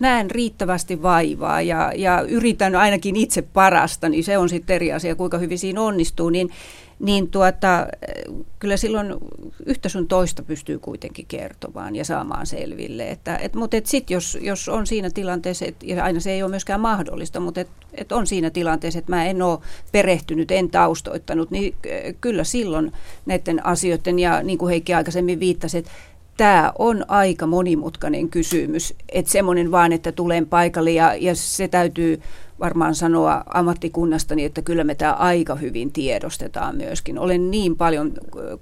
näen riittävästi vaivaa ja, ja yritän ainakin itse parasta, niin se on sitten eri asia, kuinka hyvin siinä onnistuu, niin, niin tuota, kyllä silloin yhtä sun toista pystyy kuitenkin kertomaan ja saamaan selville. Että, et, mutta et sit jos, jos on siinä tilanteessa, et, ja aina se ei ole myöskään mahdollista, mutta et, et on siinä tilanteessa, että mä en ole perehtynyt, en taustoittanut, niin kyllä silloin näiden asioiden, ja niin kuin Heikki aikaisemmin viittasi, että tämä on aika monimutkainen kysymys. Että semmoinen vaan, että tulen paikalle ja, ja se täytyy varmaan sanoa ammattikunnastani, että kyllä me tämä aika hyvin tiedostetaan myöskin. Olen niin paljon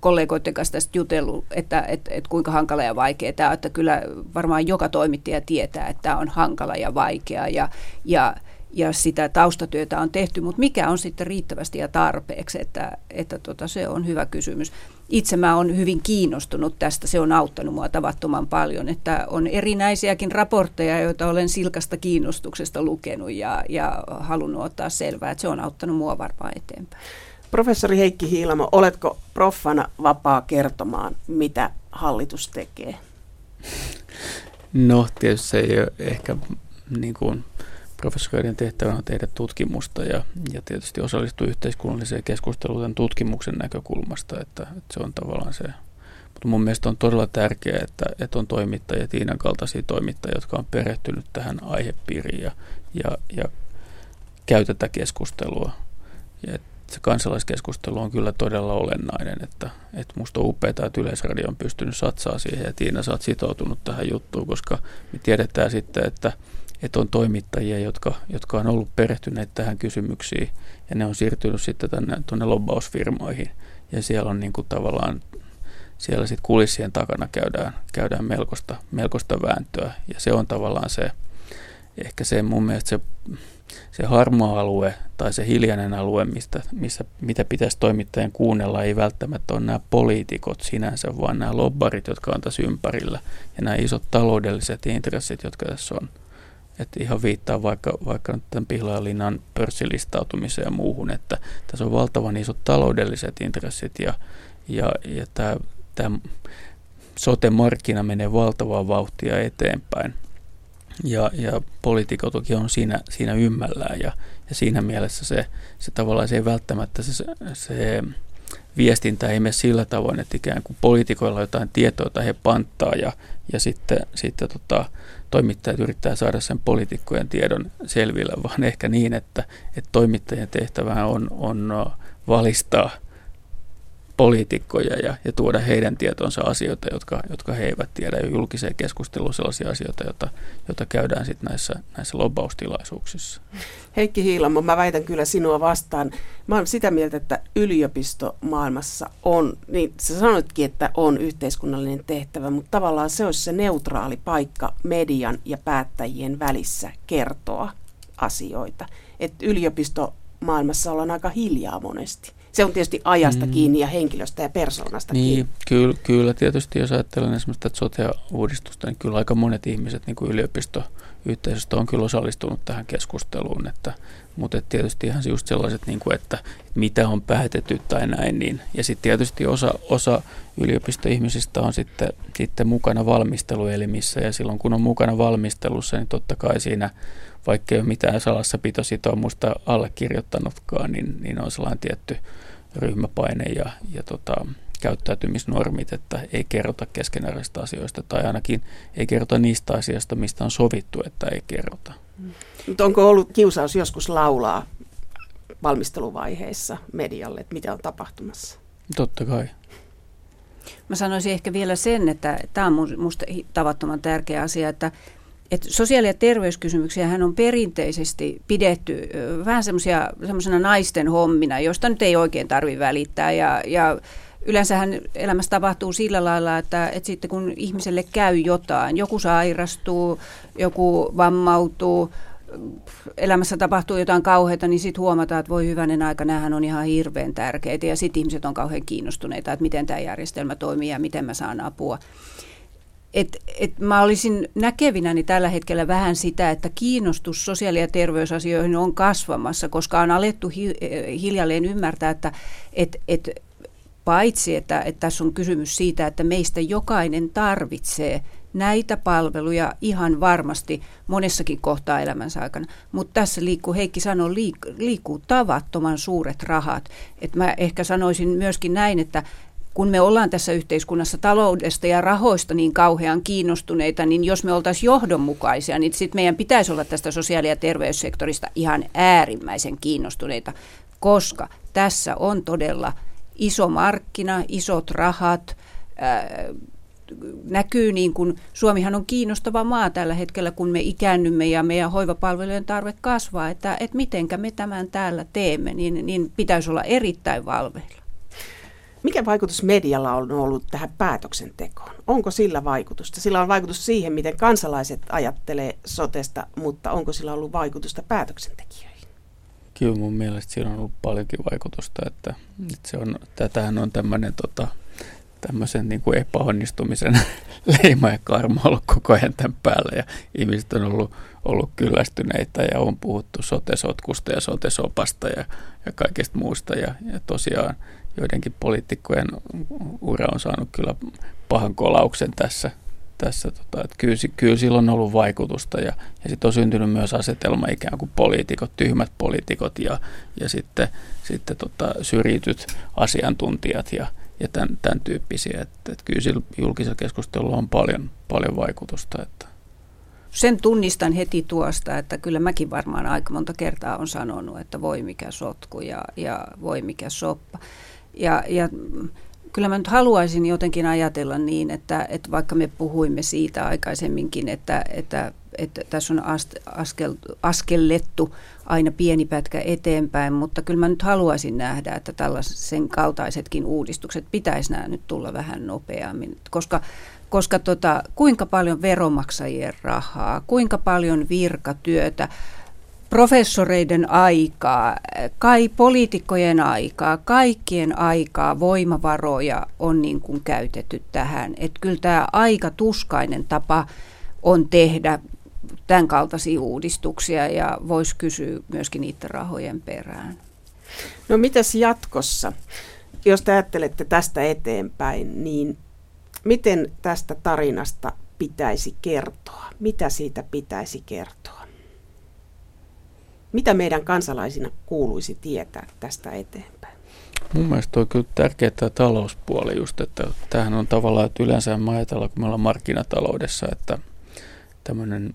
kollegoiden kanssa tästä jutellut, että, että, että kuinka hankala ja vaikea tämä että kyllä varmaan joka toimittaja tietää, että tämä on hankala ja vaikea ja, ja ja sitä taustatyötä on tehty, mutta mikä on sitten riittävästi ja tarpeeksi, että, että tota, se on hyvä kysymys. Itse mä olen hyvin kiinnostunut tästä, se on auttanut mua tavattoman paljon, että on erinäisiäkin raportteja, joita olen silkasta kiinnostuksesta lukenut ja, ja halunnut ottaa selvää, että se on auttanut mua varmaan eteenpäin. Professori Heikki Hiilamo, oletko proffana vapaa kertomaan, mitä hallitus tekee? No, tietysti se ei ole ehkä niin kuin professoreiden tehtävänä on tehdä tutkimusta ja, ja tietysti osallistua yhteiskunnalliseen keskusteluun tutkimuksen näkökulmasta, että, että se on tavallaan se. Mutta mun mielestä on todella tärkeää, että, että on toimittajia, Tiinan kaltaisia toimittajia, jotka on perehtynyt tähän aihepiiriin ja, ja, ja käy tätä keskustelua. Ja se kansalaiskeskustelu on kyllä todella olennainen, että, että musta on upeaa, että Yleisradio on pystynyt satsaa siihen ja Tiina, sä oot sitoutunut tähän juttuun, koska me tiedetään sitten, että että on toimittajia, jotka, jotka on ollut perehtyneet tähän kysymyksiin ja ne on siirtynyt sitten tänne tuonne lobbausfirmoihin. Ja siellä on niin kuin tavallaan siellä sitten kulissien takana käydään, käydään melkoista, melkoista vääntöä. Ja se on tavallaan se, ehkä se mun mielestä se, se harmaa alue tai se hiljainen alue, mistä, missä, mitä pitäisi toimittajien kuunnella, ei välttämättä ole nämä poliitikot sinänsä, vaan nämä lobbarit, jotka on tässä ympärillä. Ja nämä isot taloudelliset intressit, jotka tässä on. Että ihan viittaa vaikka, vaikka tämän Pihlajalinnan pörssilistautumiseen ja muuhun, että tässä on valtavan isot taloudelliset intressit ja, ja, ja tämä, tämä sote-markkina menee valtavaa vauhtia eteenpäin. Ja, ja poliitikot on siinä, siinä ymmällään ja, ja siinä mielessä se, se tavallaan se ei välttämättä se, se viestintä ei mene sillä tavoin, että ikään kuin poliitikoilla on jotain tietoa, jota he panttaa ja, ja sitten, sitten tota, toimittajat yrittää saada sen poliitikkojen tiedon selville, [laughs] vaan ehkä niin, että, että toimittajien tehtävä on, on valistaa poliitikkoja ja, ja tuoda heidän tietonsa asioita, jotka, jotka he eivät tiedä jo julkiseen keskusteluun sellaisia asioita, joita, joita käydään sitten näissä, näissä lobbaustilaisuuksissa. Heikki Hiilamo, mä väitän kyllä sinua vastaan. Mä olen sitä mieltä, että yliopisto maailmassa on, niin sä sanoitkin, että on yhteiskunnallinen tehtävä, mutta tavallaan se olisi se neutraali paikka median ja päättäjien välissä kertoa asioita. Että yliopisto maailmassa ollaan aika hiljaa monesti se on tietysti ajasta mm. kiinni ja henkilöstä ja persoonasta niin, kiinni. Kyllä, kyllä, tietysti jos ajattelen esimerkiksi tätä sote-uudistusta, niin kyllä aika monet ihmiset niin kuin yliopistoyhteisöstä on kyllä osallistunut tähän keskusteluun, että, mutta että tietysti ihan just sellaiset, niin kuin, että mitä on päätetty tai näin, niin, ja sitten tietysti osa, osa yliopistoihmisistä on sitten, sitten mukana valmisteluelimissä, ja silloin kun on mukana valmistelussa, niin totta kai siinä vaikka ei ole mitään salassapitositoumusta allekirjoittanutkaan, niin, niin on sellainen tietty ryhmäpaine ja, ja tota, käyttäytymisnormit, että ei kerrota keskeneräisistä asioista tai ainakin ei kerrota niistä asioista, mistä on sovittu, että ei kerrota. Mutta onko ollut kiusaus joskus laulaa valmisteluvaiheessa medialle, että mitä on tapahtumassa? Totta kai. Mä sanoisin ehkä vielä sen, että tämä on minusta tavattoman tärkeä asia, että et sosiaali- ja terveyskysymyksiä hän on perinteisesti pidetty vähän semmoisena naisten hommina, josta nyt ei oikein tarvitse välittää. Ja, ja yleensähän elämässä tapahtuu sillä lailla, että, että sitten kun ihmiselle käy jotain, joku sairastuu, joku vammautuu, elämässä tapahtuu jotain kauheita, niin sitten huomataan, että voi hyvänen aika, nämähän on ihan hirveän tärkeitä. Ja sitten ihmiset on kauhean kiinnostuneita, että miten tämä järjestelmä toimii ja miten mä saan apua. Et, et mä olisin näkevinäni tällä hetkellä vähän sitä, että kiinnostus sosiaali- ja terveysasioihin on kasvamassa, koska on alettu hi, hiljalleen ymmärtää, että et, et, paitsi että, että tässä on kysymys siitä, että meistä jokainen tarvitsee näitä palveluja ihan varmasti monessakin kohtaa elämänsä aikana. Mutta tässä liikkuu, Heikki sanoi, liik- liikkuu tavattoman suuret rahat. Et mä ehkä sanoisin myöskin näin, että kun me ollaan tässä yhteiskunnassa taloudesta ja rahoista niin kauhean kiinnostuneita, niin jos me oltaisiin johdonmukaisia, niin sitten meidän pitäisi olla tästä sosiaali- ja terveyssektorista ihan äärimmäisen kiinnostuneita, koska tässä on todella iso markkina, isot rahat, ää, näkyy niin kuin, Suomihan on kiinnostava maa tällä hetkellä, kun me ikäännymme ja meidän hoivapalvelujen tarve kasvaa, että, että mitenkä me tämän täällä teemme, niin, niin pitäisi olla erittäin valveilla. Mikä vaikutus medialla on ollut tähän päätöksentekoon? Onko sillä vaikutusta? Sillä on vaikutus siihen, miten kansalaiset ajattelee sotesta, mutta onko sillä ollut vaikutusta päätöksentekijöihin? Kyllä mun mielestä siinä on ollut paljonkin vaikutusta, että, että se on, tätähän on tämmöinen tota, tämmöisen niin kuin epäonnistumisen [laughs] leima ja karma ollut koko ajan tämän päällä ja ihmiset on ollut, ollut kyllästyneitä ja on puhuttu sotesotkusta ja sotesopasta ja, ja kaikesta muusta ja, ja tosiaan joidenkin poliitikkojen ura on saanut kyllä pahan kolauksen tässä, tässä tota, että kyllä, kyllä sillä on ollut vaikutusta ja, ja sitten on syntynyt myös asetelma ikään kuin poliitikot, tyhmät poliitikot ja, ja sitten, sitten tota, syrjityt asiantuntijat ja, ja tämän, tämän tyyppisiä. Että, että kyllä sillä julkisella keskustelulla on paljon, paljon vaikutusta. Että. Sen tunnistan heti tuosta, että kyllä mäkin varmaan aika monta kertaa on sanonut, että voi mikä sotku ja, ja voi mikä soppa. Ja, ja kyllä mä nyt haluaisin jotenkin ajatella niin, että, että vaikka me puhuimme siitä aikaisemminkin, että, että, että tässä on askel, askellettu aina pieni pätkä eteenpäin, mutta kyllä mä nyt haluaisin nähdä, että tällaisen kaltaisetkin uudistukset pitäisi nämä nyt tulla vähän nopeammin, koska koska tota, kuinka paljon veromaksajien rahaa, kuinka paljon virkatyötä, professoreiden aikaa, kai poliitikkojen aikaa, kaikkien aikaa, voimavaroja on niin kuin käytetty tähän. Että kyllä tämä aika tuskainen tapa on tehdä tämän kaltaisia uudistuksia ja voisi kysyä myöskin niiden rahojen perään. No mitäs jatkossa? Jos te ajattelette tästä eteenpäin, niin miten tästä tarinasta pitäisi kertoa? Mitä siitä pitäisi kertoa? Mitä meidän kansalaisina kuuluisi tietää tästä eteenpäin? Mun mielestä on kyllä tärkeää tämä talouspuoli just, että tämähän on tavallaan, että yleensä mä ajatellaan, kun me ollaan markkinataloudessa, että tämmöinen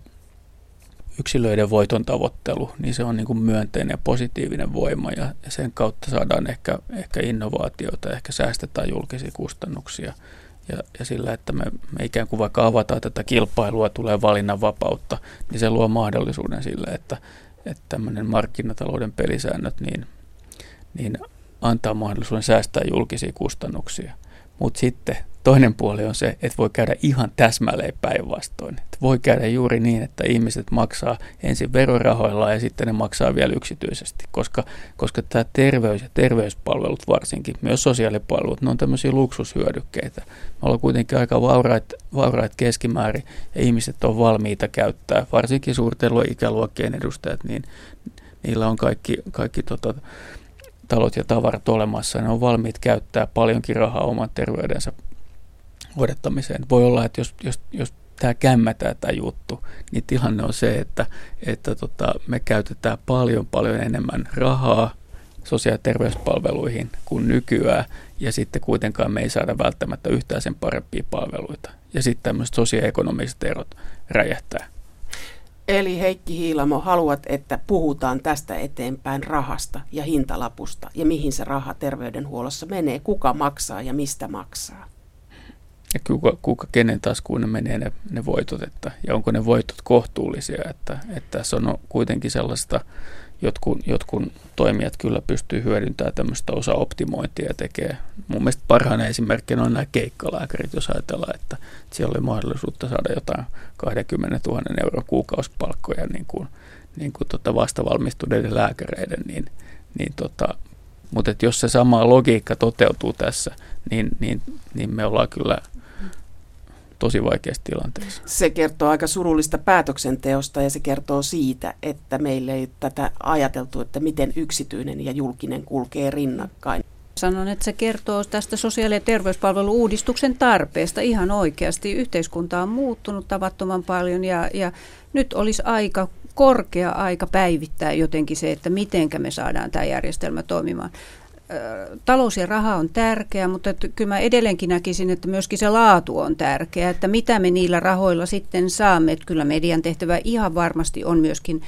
yksilöiden voiton tavoittelu, niin se on niin kuin myönteinen ja positiivinen voima ja sen kautta saadaan ehkä, ehkä innovaatioita, ehkä säästetään julkisia kustannuksia ja, ja sillä, että me, me ikään kuin vaikka avataan tätä kilpailua, tulee valinnanvapautta, niin se luo mahdollisuuden sille, että, että tämmöinen markkinatalouden pelisäännöt niin, niin antaa mahdollisuuden säästää julkisia kustannuksia. Mutta sitten toinen puoli on se, että voi käydä ihan täsmälleen päinvastoin. Että voi käydä juuri niin, että ihmiset maksaa ensin verorahoilla ja sitten ne maksaa vielä yksityisesti, koska, koska tämä terveys ja terveyspalvelut varsinkin, myös sosiaalipalvelut, ne on tämmöisiä luksushyödykkeitä. Me ollaan kuitenkin aika vauraat, vauraat keskimäärin ja ihmiset on valmiita käyttää, varsinkin suurten ikäluokkien edustajat, niin niillä on kaikki, kaikki tota, talot ja tavarat olemassa ne on valmiit käyttää paljonkin rahaa oman terveydensä odottamiseen. Voi olla, että jos, jos, jos tämä kämmätään tämä juttu, niin tilanne on se, että, että tota, me käytetään paljon paljon enemmän rahaa sosiaali- ja terveyspalveluihin kuin nykyään, ja sitten kuitenkaan me ei saada välttämättä yhtään sen parempia palveluita. Ja sitten tämmöiset sosioekonomiset erot räjähtää. Eli Heikki Hiilamo, haluat, että puhutaan tästä eteenpäin rahasta ja hintalapusta ja mihin se raha terveydenhuollossa menee, kuka maksaa ja mistä maksaa. Ja kuka, kuka kenen taskuun ne menee ne, ne voitot, että, ja onko ne voitot kohtuullisia, että, että tässä on kuitenkin sellaista jotkun, jotkun toimijat kyllä pystyy hyödyntämään tämmöistä osa-optimointia ja tekee. Mun mielestä parhaana esimerkkinä on nämä keikkalääkärit, jos ajatellaan, että siellä oli mahdollisuutta saada jotain 20 000 euron kuukausipalkkoja niin kuin, niin kuin tota vastavalmistuneiden lääkäreiden, niin, niin tota, mutta jos se sama logiikka toteutuu tässä, niin, niin, niin me ollaan kyllä tosi vaikeassa tilanteessa. Se kertoo aika surullista päätöksenteosta ja se kertoo siitä, että meille ei tätä ajateltu, että miten yksityinen ja julkinen kulkee rinnakkain. Sanon, että se kertoo tästä sosiaali- ja terveyspalvelu-uudistuksen tarpeesta ihan oikeasti. Yhteiskunta on muuttunut tavattoman paljon ja, ja nyt olisi aika korkea aika päivittää jotenkin se, että mitenkä me saadaan tämä järjestelmä toimimaan talous ja raha on tärkeä, mutta että kyllä mä edelleenkin näkisin, että myöskin se laatu on tärkeä, että mitä me niillä rahoilla sitten saamme. Että kyllä median tehtävä ihan varmasti on myöskin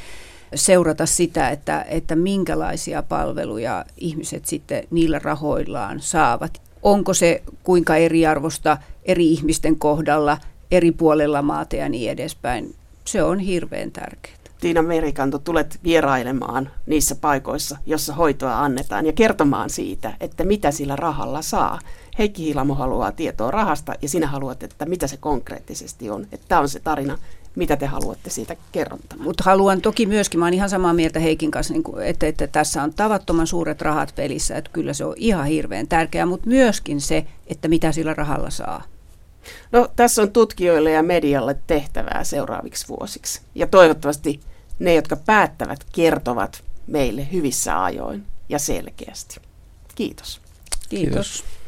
seurata sitä, että, että minkälaisia palveluja ihmiset sitten niillä rahoillaan saavat. Onko se kuinka eriarvosta eri ihmisten kohdalla, eri puolella maata ja niin edespäin. Se on hirveän tärkeää. Tiina Merikanto, tulet vierailemaan niissä paikoissa, jossa hoitoa annetaan ja kertomaan siitä, että mitä sillä rahalla saa. Heikki Hilamo haluaa tietoa rahasta ja sinä haluat, että mitä se konkreettisesti on. Että tämä on se tarina, mitä te haluatte siitä kerrottamaan. Mutta haluan toki myöskin, mä olen ihan samaa mieltä Heikin kanssa, niin kuin, että, että tässä on tavattoman suuret rahat pelissä, että kyllä se on ihan hirveän tärkeää, mutta myöskin se, että mitä sillä rahalla saa. No tässä on tutkijoille ja medialle tehtävää seuraaviksi vuosiksi. Ja toivottavasti ne, jotka päättävät, kertovat meille hyvissä ajoin ja selkeästi. Kiitos. Kiitos. Kiitos.